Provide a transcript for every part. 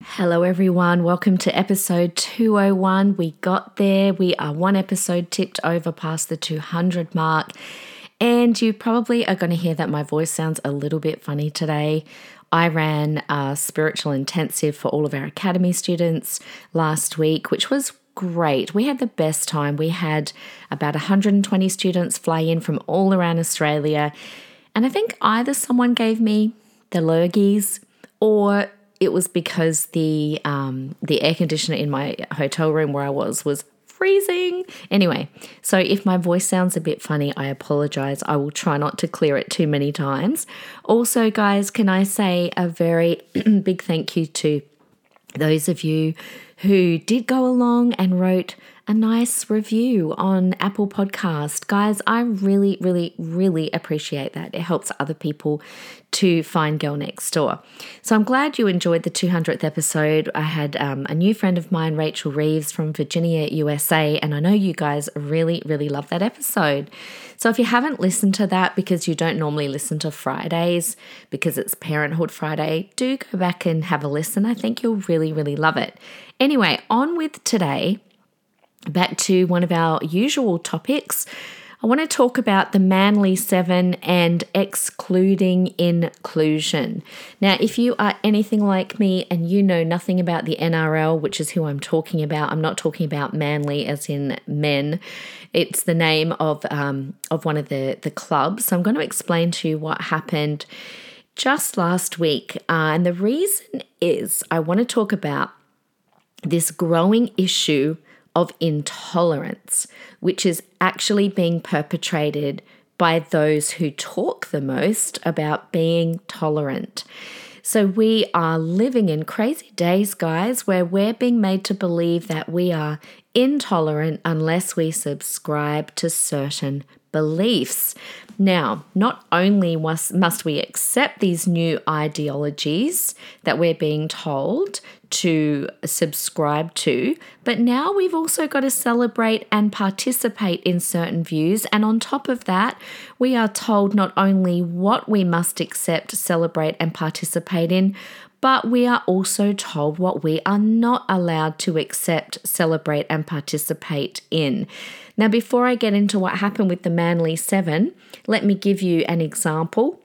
Hello, everyone. Welcome to episode 201. We got there. We are one episode tipped over past the 200 mark. And you probably are going to hear that my voice sounds a little bit funny today. I ran a spiritual intensive for all of our academy students last week, which was great. We had the best time. We had about 120 students fly in from all around Australia. And I think either someone gave me the lurgies or it was because the um, the air conditioner in my hotel room where I was was freezing. Anyway, so if my voice sounds a bit funny, I apologize. I will try not to clear it too many times. Also, guys, can I say a very big thank you to those of you who did go along and wrote a nice review on Apple Podcast. Guys, I really, really, really appreciate that. It helps other people to find Girl Next Door. So I'm glad you enjoyed the 200th episode. I had um, a new friend of mine, Rachel Reeves from Virginia, USA, and I know you guys really, really love that episode. So if you haven't listened to that because you don't normally listen to Fridays because it's Parenthood Friday, do go back and have a listen. I think you'll really, really love it. Anyway, on with today back to one of our usual topics. I want to talk about the Manly Seven and excluding inclusion. Now, if you are anything like me and you know nothing about the NRL, which is who I'm talking about, I'm not talking about Manly as in men. It's the name of um, of one of the the clubs. So I'm going to explain to you what happened just last week, uh, and the reason is I want to talk about this growing issue of intolerance, which is actually being perpetrated by those who talk the most about being tolerant. So, we are living in crazy days, guys, where we're being made to believe that we are intolerant unless we subscribe to certain beliefs. Now, not only must must we accept these new ideologies that we're being told to subscribe to, but now we've also got to celebrate and participate in certain views. And on top of that, we are told not only what we must accept, celebrate, and participate in, but we are also told what we are not allowed to accept, celebrate, and participate in. Now, before I get into what happened with the Manly Seven, let me give you an example.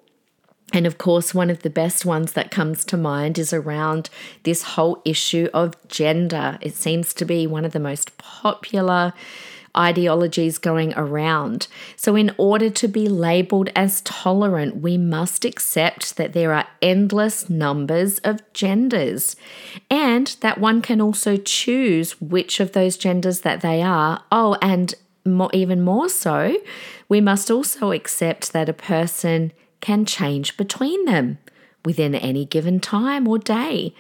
And of course, one of the best ones that comes to mind is around this whole issue of gender. It seems to be one of the most popular ideologies going around. So, in order to be labeled as tolerant, we must accept that there are endless numbers of genders and that one can also choose which of those genders that they are. Oh, and more, even more so, we must also accept that a person can change between them within any given time or day.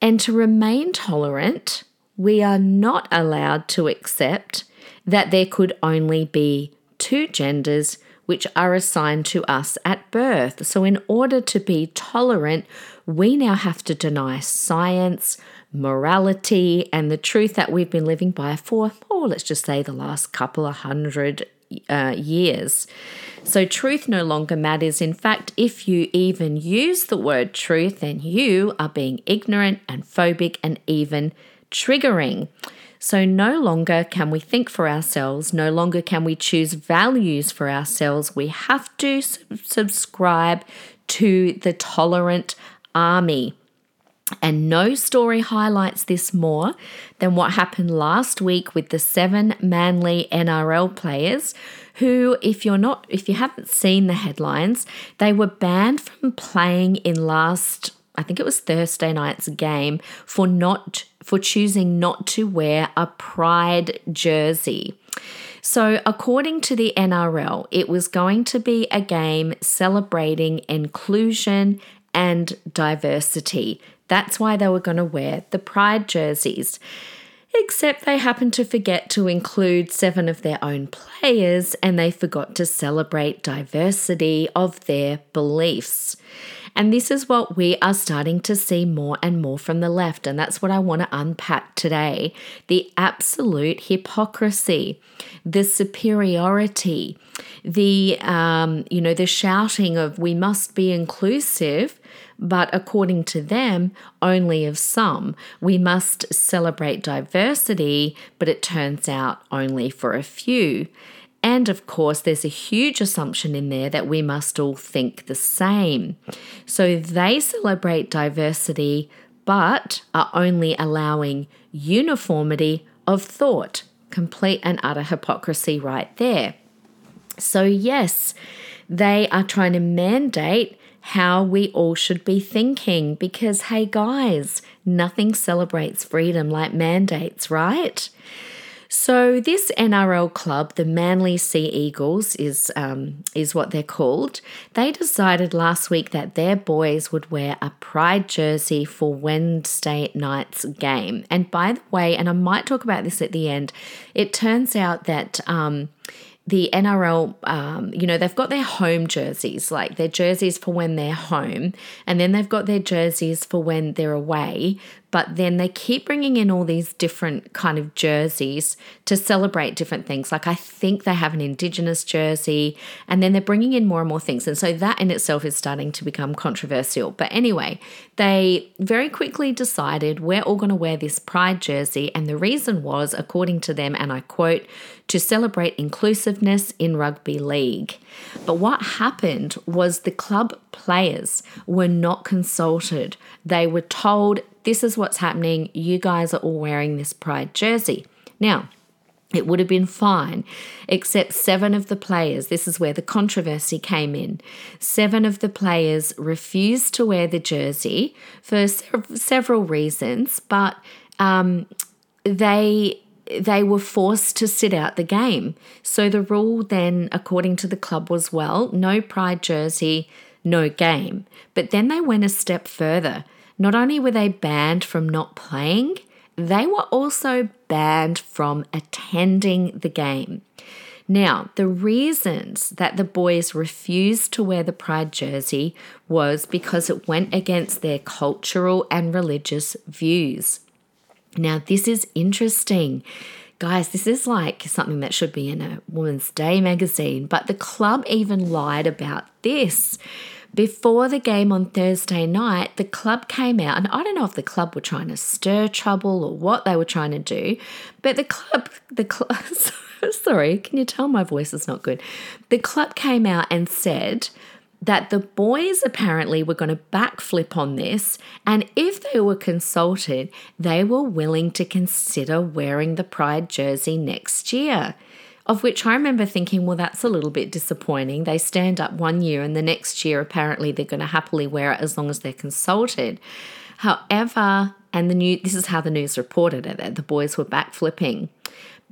And to remain tolerant, we are not allowed to accept that there could only be two genders which are assigned to us at birth. So, in order to be tolerant, we now have to deny science, morality, and the truth that we've been living by for, oh, let's just say the last couple of hundred uh, years. So, truth no longer matters. In fact, if you even use the word truth, then you are being ignorant and phobic and even triggering. So, no longer can we think for ourselves, no longer can we choose values for ourselves. We have to subscribe to the tolerant army. And no story highlights this more than what happened last week with the seven Manly NRL players who if you're not if you haven't seen the headlines, they were banned from playing in last I think it was Thursday night's game for not for choosing not to wear a pride jersey. So, according to the NRL, it was going to be a game celebrating inclusion and diversity. That's why they were going to wear the pride jerseys. Except they happened to forget to include seven of their own players and they forgot to celebrate diversity of their beliefs. And this is what we are starting to see more and more from the left. And that's what I want to unpack today the absolute hypocrisy, the superiority, the, um, you know, the shouting of we must be inclusive but according to them, only of some. We must celebrate diversity, but it turns out only for a few. And of course, there's a huge assumption in there that we must all think the same. So they celebrate diversity, but are only allowing uniformity of thought. Complete and utter hypocrisy right there. So, yes, they are trying to mandate how we all should be thinking because, hey guys, nothing celebrates freedom like mandates, right? So this NRL club, the Manly Sea Eagles, is um, is what they're called. They decided last week that their boys would wear a pride jersey for Wednesday night's game. And by the way, and I might talk about this at the end, it turns out that. Um, the NRL, um, you know, they've got their home jerseys, like their jerseys for when they're home, and then they've got their jerseys for when they're away but then they keep bringing in all these different kind of jerseys to celebrate different things. Like I think they have an indigenous jersey, and then they're bringing in more and more things. And so that in itself is starting to become controversial. But anyway, they very quickly decided we're all going to wear this pride jersey. And the reason was, according to them, and I quote, to celebrate inclusiveness in rugby league. But what happened was the club players were not consulted. They were told this is what's happening. You guys are all wearing this pride jersey. Now, it would have been fine, except seven of the players, this is where the controversy came in. Seven of the players refused to wear the jersey for several reasons, but um, they they were forced to sit out the game. So the rule then, according to the club, was well, no pride jersey, no game. But then they went a step further. Not only were they banned from not playing, they were also banned from attending the game. Now, the reasons that the boys refused to wear the pride jersey was because it went against their cultural and religious views. Now, this is interesting. Guys, this is like something that should be in a Woman's Day magazine, but the club even lied about this. Before the game on Thursday night, the club came out, and I don't know if the club were trying to stir trouble or what they were trying to do, but the club, the club, sorry, can you tell my voice is not good? The club came out and said, that the boys apparently were going to backflip on this, and if they were consulted, they were willing to consider wearing the Pride jersey next year. Of which I remember thinking, well, that's a little bit disappointing. They stand up one year, and the next year, apparently, they're going to happily wear it as long as they're consulted. However, and the new this is how the news reported it that the boys were backflipping.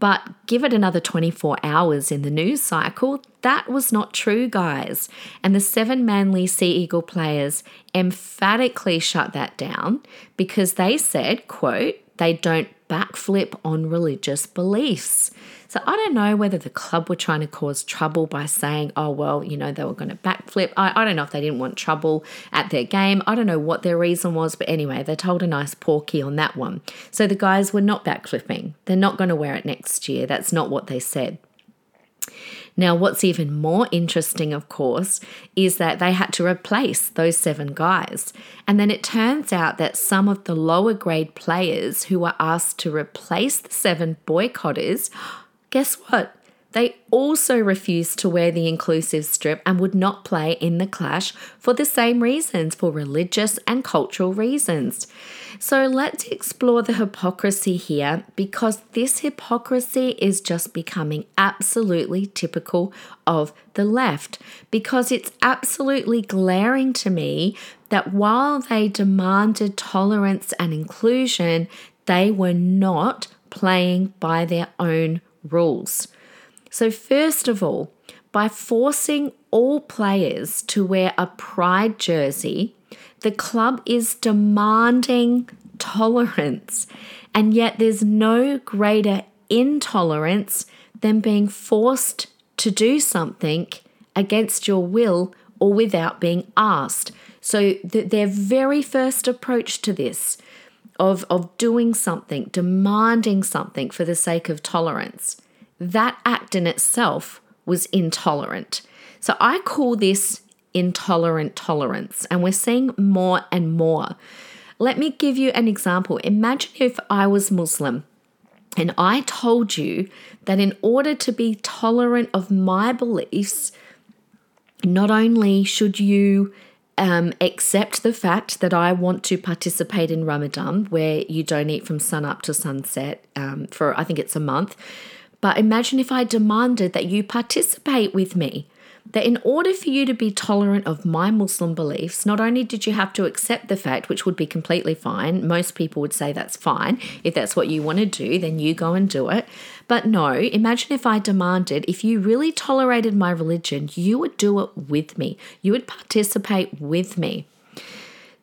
But give it another 24 hours in the news cycle, that was not true, guys. And the seven Manly Sea Eagle players emphatically shut that down because they said, quote, they don't backflip on religious beliefs. So I don't know whether the club were trying to cause trouble by saying, oh, well, you know, they were going to backflip. I, I don't know if they didn't want trouble at their game. I don't know what their reason was, but anyway, they told a nice porky on that one. So the guys were not backflipping. They're not going to wear it next year. That's not what they said. Now, what's even more interesting, of course, is that they had to replace those seven guys. And then it turns out that some of the lower grade players who were asked to replace the seven boycotters, guess what? They also refused to wear the inclusive strip and would not play in the clash for the same reasons, for religious and cultural reasons. So let's explore the hypocrisy here because this hypocrisy is just becoming absolutely typical of the left because it's absolutely glaring to me that while they demanded tolerance and inclusion, they were not playing by their own rules. So, first of all, by forcing all players to wear a pride jersey, the club is demanding tolerance. And yet there's no greater intolerance than being forced to do something against your will or without being asked. So, the, their very first approach to this of, of doing something, demanding something for the sake of tolerance, that act in itself was intolerant. So, I call this intolerant tolerance, and we're seeing more and more. Let me give you an example. Imagine if I was Muslim and I told you that in order to be tolerant of my beliefs, not only should you um, accept the fact that I want to participate in Ramadan, where you don't eat from sun up to sunset um, for I think it's a month, but imagine if I demanded that you participate with me that in order for you to be tolerant of my Muslim beliefs, not only did you have to accept the fact, which would be completely fine, most people would say that's fine. If that's what you want to do, then you go and do it. But no, imagine if I demanded, if you really tolerated my religion, you would do it with me, you would participate with me.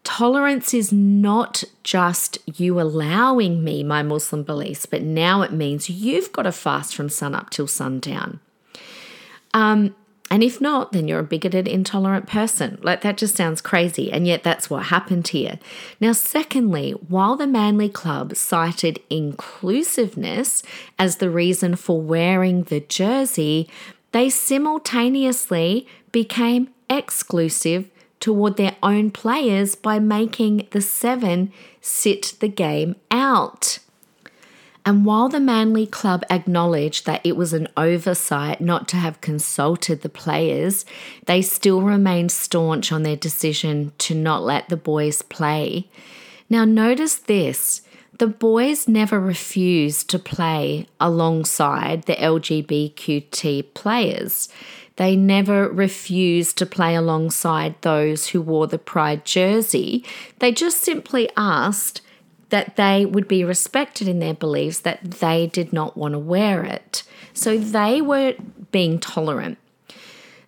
Tolerance is not just you allowing me my Muslim beliefs, but now it means you've got to fast from sun up till sundown. Um, and if not, then you're a bigoted, intolerant person. Like that just sounds crazy. And yet that's what happened here. Now, secondly, while the Manly Club cited inclusiveness as the reason for wearing the jersey, they simultaneously became exclusive toward their own players by making the seven sit the game out. And while the Manly Club acknowledged that it was an oversight not to have consulted the players, they still remained staunch on their decision to not let the boys play. Now, notice this the boys never refused to play alongside the LGBTQ players. They never refused to play alongside those who wore the Pride jersey. They just simply asked that they would be respected in their beliefs that they did not want to wear it. So they were being tolerant.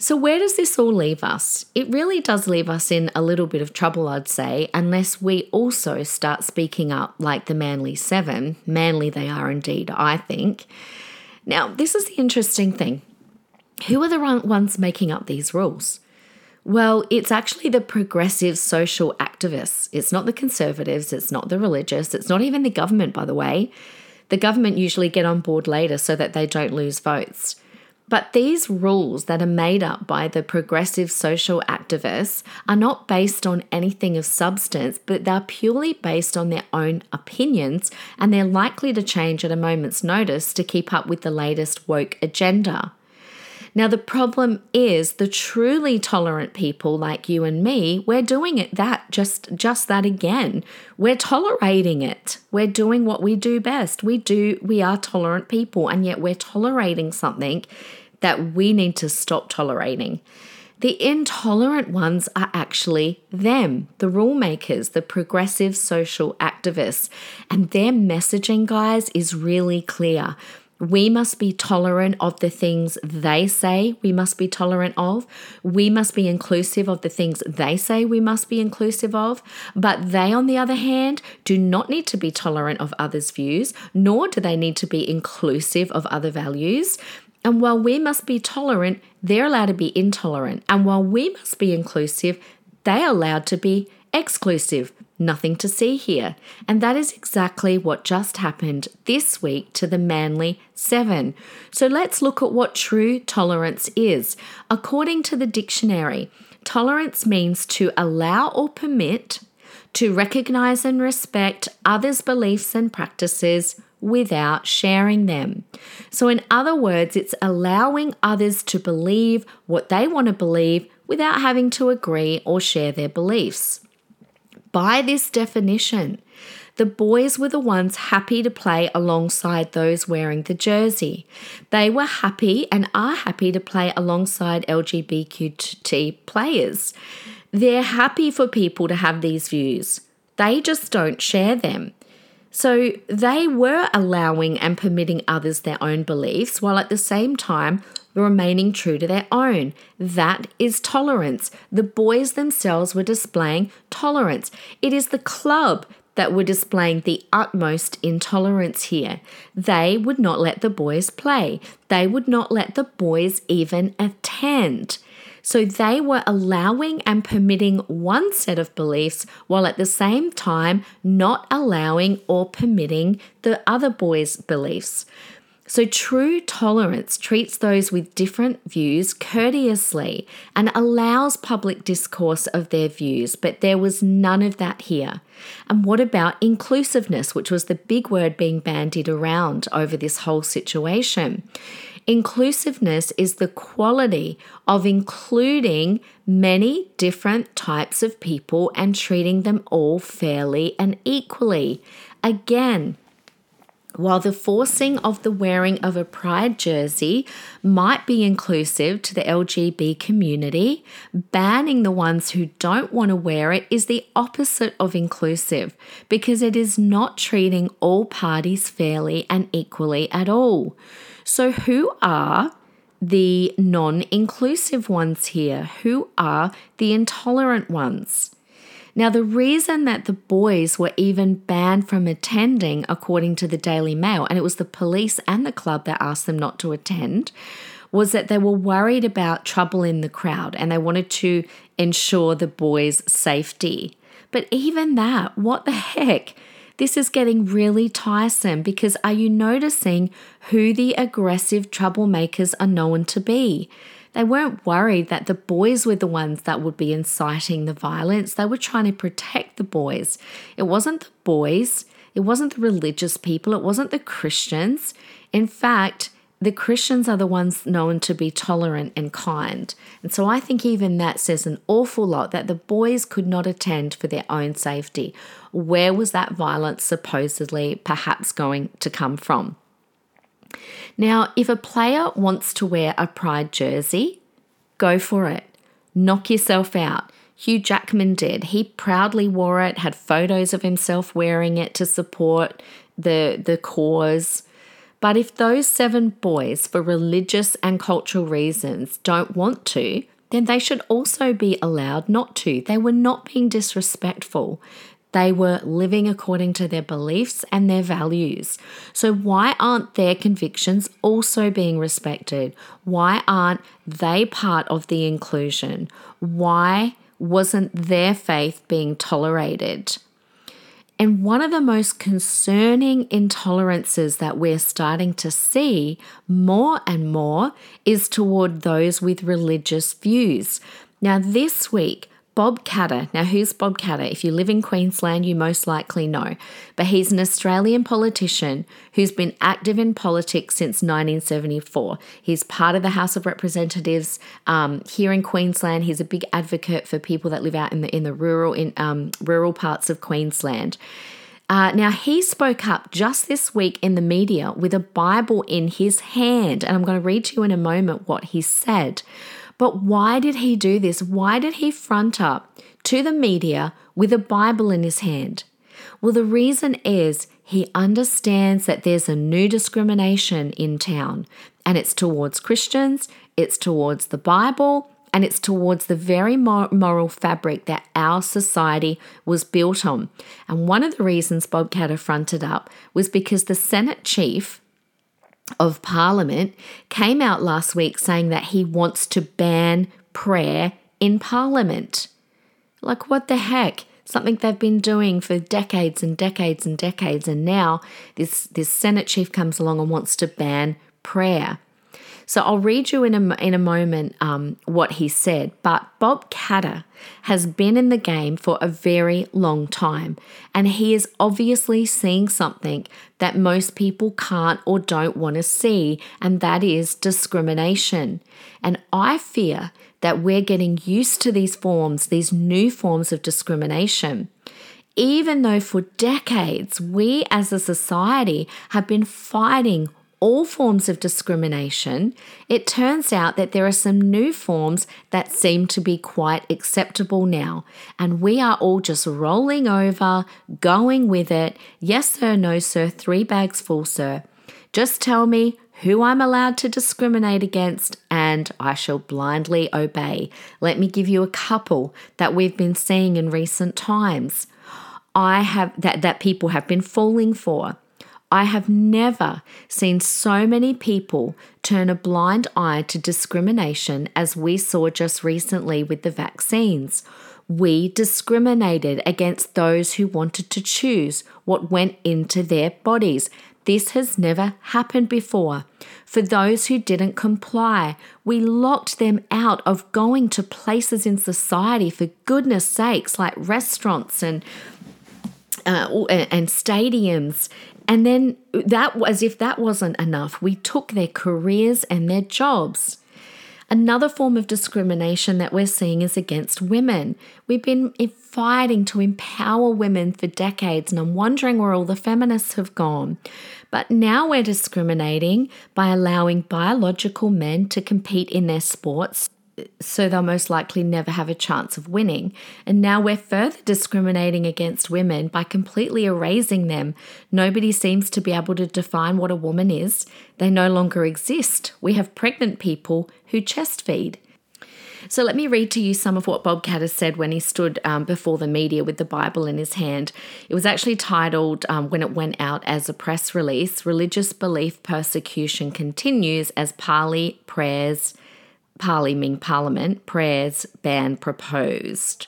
So, where does this all leave us? It really does leave us in a little bit of trouble, I'd say, unless we also start speaking up like the Manly Seven. Manly they are indeed, I think. Now, this is the interesting thing. Who are the ones making up these rules? Well, it's actually the progressive social activists. It's not the conservatives, it's not the religious, it's not even the government, by the way. The government usually get on board later so that they don't lose votes. But these rules that are made up by the progressive social activists are not based on anything of substance, but they're purely based on their own opinions, and they're likely to change at a moment's notice to keep up with the latest woke agenda. Now, the problem is the truly tolerant people like you and me, we're doing it that just just that again. We're tolerating it. We're doing what we do best. We do we are tolerant people and yet we're tolerating something that we need to stop tolerating. The intolerant ones are actually them, the rule makers, the progressive social activists. And their messaging, guys, is really clear. We must be tolerant of the things they say we must be tolerant of. We must be inclusive of the things they say we must be inclusive of. But they, on the other hand, do not need to be tolerant of others' views, nor do they need to be inclusive of other values. And while we must be tolerant, they're allowed to be intolerant. And while we must be inclusive, they're allowed to be exclusive. Nothing to see here. And that is exactly what just happened this week to the Manly Seven. So let's look at what true tolerance is. According to the dictionary, tolerance means to allow or permit, to recognize and respect others' beliefs and practices without sharing them. So, in other words, it's allowing others to believe what they want to believe without having to agree or share their beliefs. By this definition, the boys were the ones happy to play alongside those wearing the jersey. They were happy and are happy to play alongside LGBTQ players. They're happy for people to have these views, they just don't share them. So they were allowing and permitting others their own beliefs while at the same time remaining true to their own. That is tolerance. The boys themselves were displaying tolerance. It is the club that were displaying the utmost intolerance here. They would not let the boys play, they would not let the boys even attend. So they were allowing and permitting one set of beliefs while at the same time not allowing or permitting the other boys' beliefs. So, true tolerance treats those with different views courteously and allows public discourse of their views, but there was none of that here. And what about inclusiveness, which was the big word being bandied around over this whole situation? Inclusiveness is the quality of including many different types of people and treating them all fairly and equally. Again, while the forcing of the wearing of a pride jersey might be inclusive to the LGB community, banning the ones who don't want to wear it is the opposite of inclusive because it is not treating all parties fairly and equally at all. So, who are the non inclusive ones here? Who are the intolerant ones? Now, the reason that the boys were even banned from attending, according to the Daily Mail, and it was the police and the club that asked them not to attend, was that they were worried about trouble in the crowd and they wanted to ensure the boys' safety. But even that, what the heck? This is getting really tiresome because are you noticing who the aggressive troublemakers are known to be? They weren't worried that the boys were the ones that would be inciting the violence. They were trying to protect the boys. It wasn't the boys, it wasn't the religious people, it wasn't the Christians. In fact, the Christians are the ones known to be tolerant and kind. And so I think even that says an awful lot that the boys could not attend for their own safety. Where was that violence supposedly perhaps going to come from? Now, if a player wants to wear a pride jersey, go for it. Knock yourself out. Hugh Jackman did. He proudly wore it, had photos of himself wearing it to support the, the cause. But if those seven boys, for religious and cultural reasons, don't want to, then they should also be allowed not to. They were not being disrespectful. They were living according to their beliefs and their values. So, why aren't their convictions also being respected? Why aren't they part of the inclusion? Why wasn't their faith being tolerated? And one of the most concerning intolerances that we're starting to see more and more is toward those with religious views. Now, this week, Bob Katter. Now, who's Bob Katter? If you live in Queensland, you most likely know. But he's an Australian politician who's been active in politics since 1974. He's part of the House of Representatives um, here in Queensland. He's a big advocate for people that live out in the in the rural in um, rural parts of Queensland. Uh, now, he spoke up just this week in the media with a Bible in his hand, and I'm going to read to you in a moment what he said. But why did he do this? Why did he front up to the media with a Bible in his hand? Well, the reason is he understands that there's a new discrimination in town, and it's towards Christians, it's towards the Bible, and it's towards the very moral fabric that our society was built on. And one of the reasons Bob Katter fronted up was because the Senate chief of Parliament came out last week saying that he wants to ban prayer in Parliament. Like, what the heck? Something they've been doing for decades and decades and decades, and now this, this Senate chief comes along and wants to ban prayer. So I'll read you in a, in a moment um, what he said. But Bob Katter has been in the game for a very long time, and he is obviously seeing something that most people can't or don't want to see, and that is discrimination. And I fear that we're getting used to these forms, these new forms of discrimination even though for decades we as a society have been fighting all forms of discrimination, it turns out that there are some new forms that seem to be quite acceptable now. And we are all just rolling over, going with it. Yes, sir, no, sir, three bags full, sir. Just tell me who I'm allowed to discriminate against, and I shall blindly obey. Let me give you a couple that we've been seeing in recent times. I have that, that people have been falling for. I have never seen so many people turn a blind eye to discrimination as we saw just recently with the vaccines. We discriminated against those who wanted to choose what went into their bodies. This has never happened before. For those who didn't comply, we locked them out of going to places in society for goodness sakes, like restaurants and uh, and stadiums and then that, as if that wasn't enough, we took their careers and their jobs. Another form of discrimination that we're seeing is against women. We've been fighting to empower women for decades, and I'm wondering where all the feminists have gone. But now we're discriminating by allowing biological men to compete in their sports so they'll most likely never have a chance of winning. And now we're further discriminating against women by completely erasing them. Nobody seems to be able to define what a woman is. They no longer exist. We have pregnant people who chest feed. So let me read to you some of what Bob Katter said when he stood um, before the media with the Bible in his hand. It was actually titled, um, when it went out as a press release, Religious Belief Persecution Continues as Parli Prayers Parli mean parliament, prayers ban proposed.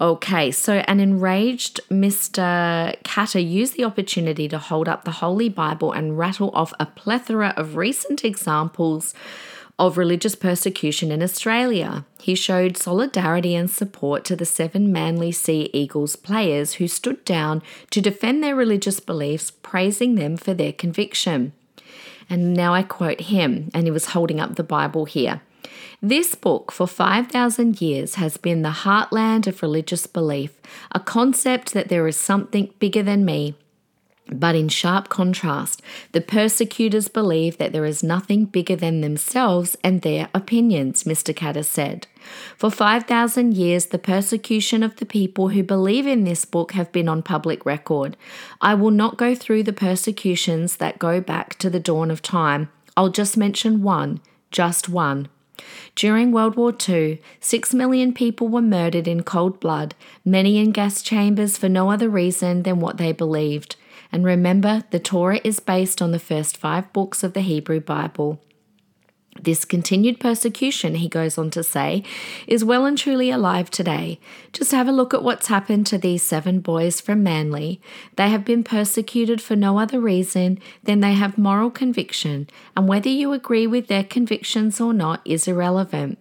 Okay, so an enraged Mr. Katter used the opportunity to hold up the Holy Bible and rattle off a plethora of recent examples of religious persecution in Australia. He showed solidarity and support to the seven Manly Sea Eagles players who stood down to defend their religious beliefs, praising them for their conviction. And now I quote him, and he was holding up the Bible here. This book, for 5,000 years, has been the heartland of religious belief, a concept that there is something bigger than me. But in sharp contrast, the persecutors believe that there is nothing bigger than themselves and their opinions, Mr. Katter said. For 5,000 years, the persecution of the people who believe in this book have been on public record. I will not go through the persecutions that go back to the dawn of time. I'll just mention one, just one. During World War II, six million people were murdered in cold blood, many in gas chambers for no other reason than what they believed. And remember, the Torah is based on the first five books of the Hebrew Bible. This continued persecution, he goes on to say, is well and truly alive today. Just have a look at what's happened to these seven boys from Manly. They have been persecuted for no other reason than they have moral conviction, and whether you agree with their convictions or not is irrelevant.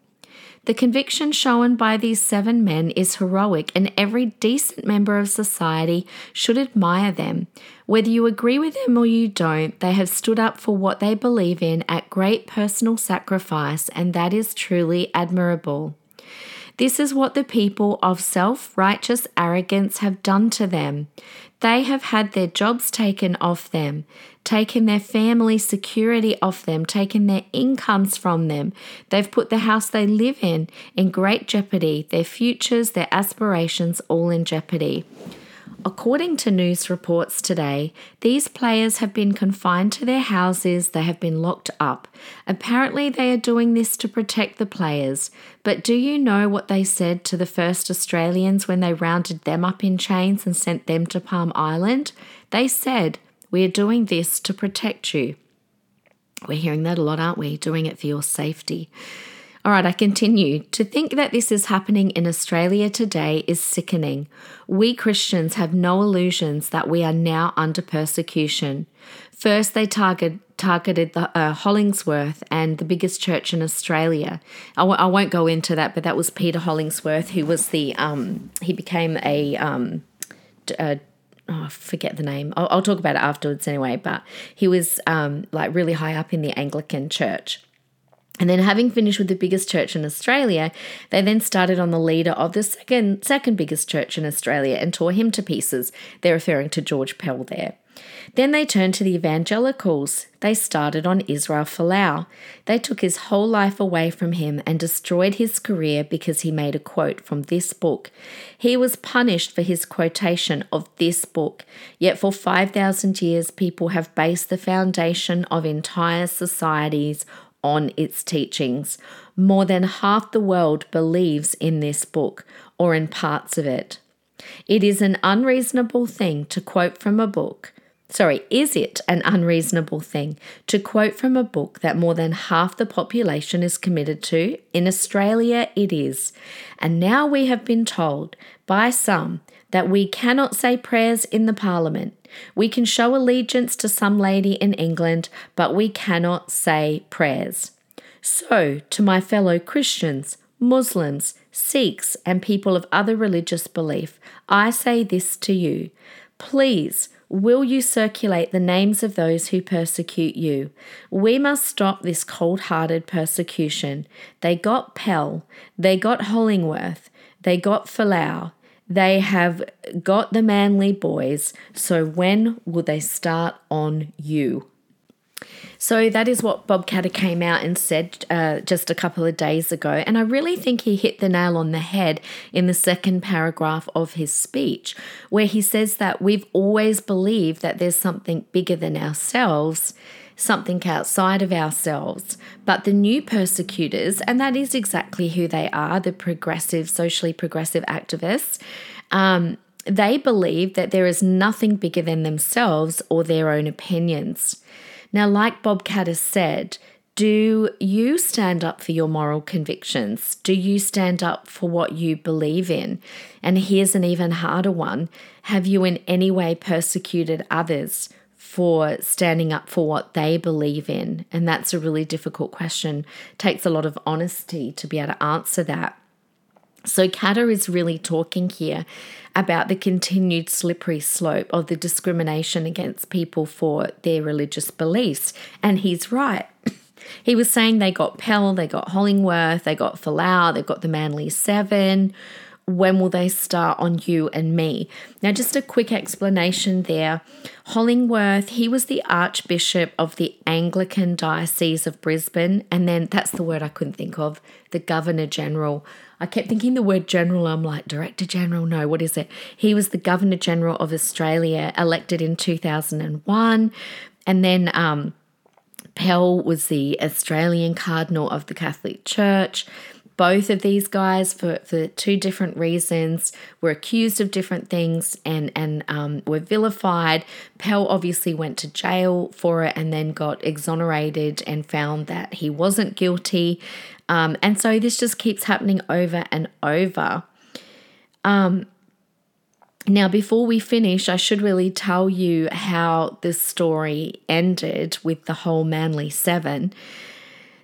The conviction shown by these seven men is heroic, and every decent member of society should admire them. Whether you agree with them or you don't, they have stood up for what they believe in at great personal sacrifice, and that is truly admirable. This is what the people of self righteous arrogance have done to them. They have had their jobs taken off them, taken their family security off them, taken their incomes from them. They've put the house they live in in great jeopardy, their futures, their aspirations, all in jeopardy. According to news reports today, these players have been confined to their houses, they have been locked up. Apparently, they are doing this to protect the players. But do you know what they said to the first Australians when they rounded them up in chains and sent them to Palm Island? They said, We are doing this to protect you. We're hearing that a lot, aren't we? Doing it for your safety. All right, I continue. To think that this is happening in Australia today is sickening. We Christians have no illusions that we are now under persecution. First, they target, targeted the uh, Hollingworth and the biggest church in Australia. I w- I won't go into that, but that was Peter Hollingworth, who was the um, he became a um, uh, oh, forget the name. I'll, I'll, talk about it afterwards anyway. But he was um, like really high up in the Anglican Church. And then, having finished with the biggest church in Australia, they then started on the leader of the second second biggest church in Australia and tore him to pieces. They're referring to George Pell there. Then they turned to the evangelicals. They started on Israel Folau. They took his whole life away from him and destroyed his career because he made a quote from this book. He was punished for his quotation of this book. Yet for 5,000 years, people have based the foundation of entire societies on its teachings. More than half the world believes in this book or in parts of it. It is an unreasonable thing to quote from a book. Sorry, is it an unreasonable thing to quote from a book that more than half the population is committed to? In Australia, it is. And now we have been told by some that we cannot say prayers in the Parliament. We can show allegiance to some lady in England, but we cannot say prayers. So, to my fellow Christians, Muslims, Sikhs, and people of other religious belief, I say this to you. Please, will you circulate the names of those who persecute you? We must stop this cold hearted persecution. They got Pell, they got Hollingworth, they got Folau, they have got the manly boys. So when will they start on you? So that is what Bob Katter came out and said uh, just a couple of days ago. And I really think he hit the nail on the head in the second paragraph of his speech, where he says that we've always believed that there's something bigger than ourselves something outside of ourselves. But the new persecutors, and that is exactly who they are the progressive, socially progressive activists, um, they believe that there is nothing bigger than themselves or their own opinions. Now, like Bob Katter said, do you stand up for your moral convictions? Do you stand up for what you believe in? And here's an even harder one Have you in any way persecuted others for standing up for what they believe in? And that's a really difficult question. It takes a lot of honesty to be able to answer that. So, Katter is really talking here about the continued slippery slope of the discrimination against people for their religious beliefs. And he's right. He was saying they got Pell, they got Hollingworth, they got Folau, they've got the Manly Seven. When will they start on you and me? Now, just a quick explanation there. Hollingworth, he was the Archbishop of the Anglican Diocese of Brisbane, and then that's the word I couldn't think of, the Governor General I kept thinking the word general. I'm like, Director General? No, what is it? He was the Governor General of Australia, elected in 2001. And then um, Pell was the Australian Cardinal of the Catholic Church. Both of these guys, for, for two different reasons, were accused of different things and, and um, were vilified. Pell obviously went to jail for it and then got exonerated and found that he wasn't guilty. Um, and so this just keeps happening over and over. Um, now, before we finish, I should really tell you how this story ended with the whole Manly Seven.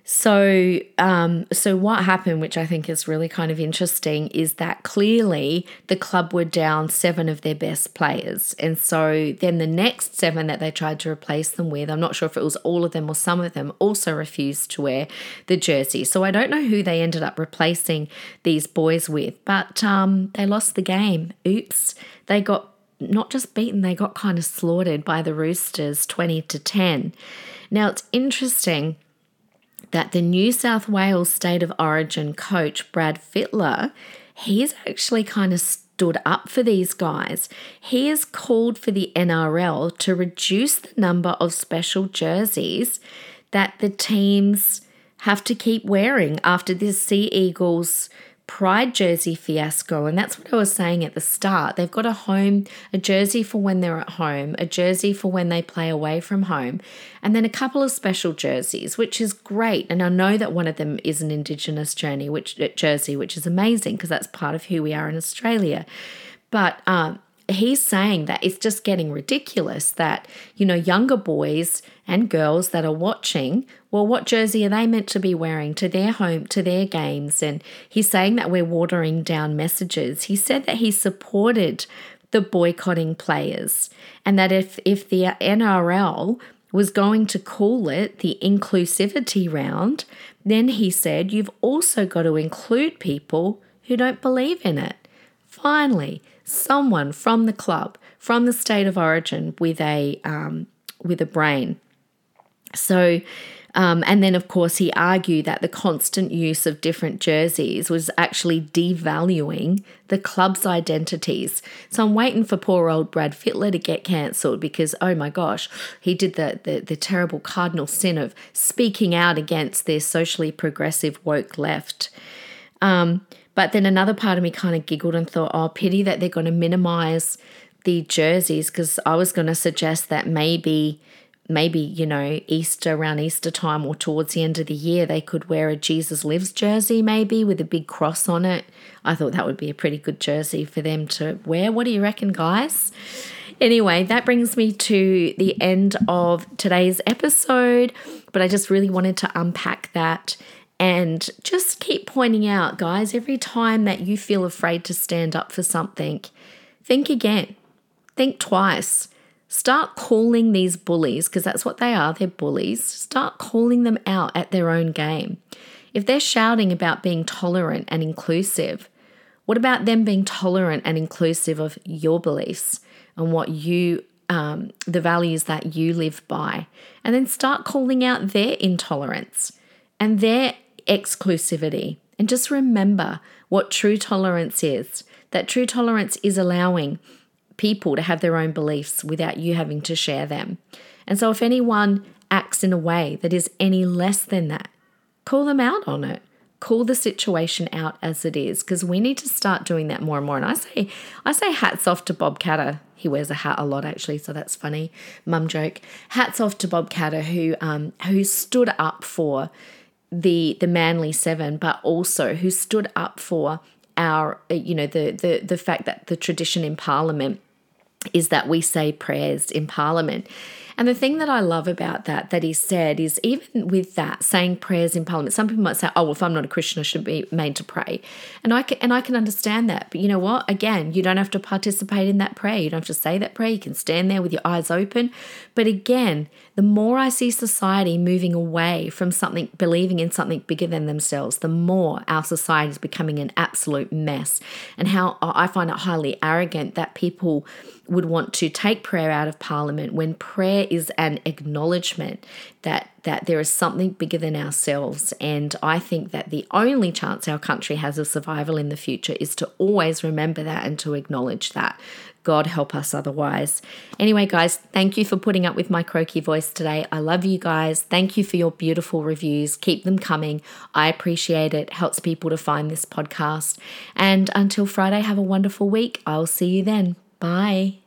So, um, so what happened, which I think is really kind of interesting, is that clearly the club were down seven of their best players, and so then the next seven that they tried to replace them with, I'm not sure if it was all of them or some of them, also refused to wear the jersey. So I don't know who they ended up replacing these boys with, but um, they lost the game. Oops, they got not just beaten, they got kind of slaughtered by the Roosters, twenty to ten. Now it's interesting that the New South Wales State of Origin coach, Brad Fittler, he's actually kind of stood up for these guys. He has called for the NRL to reduce the number of special jerseys that the teams have to keep wearing after this Sea Eagles pride jersey fiasco. And that's what I was saying at the start. They've got a home, a jersey for when they're at home, a jersey for when they play away from home, and then a couple of special jerseys, which is great. And I know that one of them is an Indigenous journey, which jersey, which is amazing because that's part of who we are in Australia. But um, he's saying that it's just getting ridiculous that, you know, younger boys and girls that are watching, well, what jersey are they meant to be wearing to their home, to their games? And he's saying that we're watering down messages. He said that he supported the boycotting players and that if, if the NRL was going to call it the inclusivity round, then he said you've also got to include people who don't believe in it. Finally, someone from the club, from the state of origin, with a um, with a brain. So, um, and then of course he argued that the constant use of different jerseys was actually devaluing the club's identities. So I'm waiting for poor old Brad Fittler to get cancelled because oh my gosh, he did the, the the terrible cardinal sin of speaking out against their socially progressive woke left. Um, But then another part of me kind of giggled and thought, oh, pity that they're going to minimize the jerseys because I was going to suggest that maybe maybe you know easter around easter time or towards the end of the year they could wear a jesus lives jersey maybe with a big cross on it. I thought that would be a pretty good jersey for them to wear. What do you reckon guys? Anyway that brings me to the end of today's episode but i just really wanted to unpack that and just keep pointing out guys every time that you feel afraid to stand up for something think again think twice Start calling these bullies, because that's what they are, they're bullies. Start calling them out at their own game. If they're shouting about being tolerant and inclusive, what about them being tolerant and inclusive of your beliefs and what you, um, the values that you live by? And then start calling out their intolerance and their exclusivity. And just remember what true tolerance is that true tolerance is allowing people to have their own beliefs without you having to share them. And so, if anyone acts in a way that is any less than that, call them out on it. Call the situation out as it is, because we need to start doing that more and more. And I say, I say, hats off to Bob Katter. He wears a hat a lot, actually, so that's funny. Mum joke. Hats off to Bob Katter, who um, who stood up for the the Manly Seven, but also who stood up for our, uh, you know, the the the fact that the tradition in Parliament is that we say prayers in Parliament. And the thing that I love about that, that he said, is even with that, saying prayers in Parliament, some people might say, oh, well, if I'm not a Christian, I shouldn't be made to pray. And I can, and I can understand that. But you know what? Again, you don't have to participate in that prayer. You don't have to say that prayer. You can stand there with your eyes open. But again, the more I see society moving away from something, believing in something bigger than themselves, the more our society is becoming an absolute mess. And how I find it highly arrogant that people would want to take prayer out of parliament when prayer is an acknowledgement that that there is something bigger than ourselves and i think that the only chance our country has of survival in the future is to always remember that and to acknowledge that God help us otherwise. Anyway, guys, thank you for putting up with my croaky voice today. I love you guys. Thank you for your beautiful reviews. Keep them coming. I appreciate it. Helps people to find this podcast. And until Friday, have a wonderful week. I'll see you then. Bye.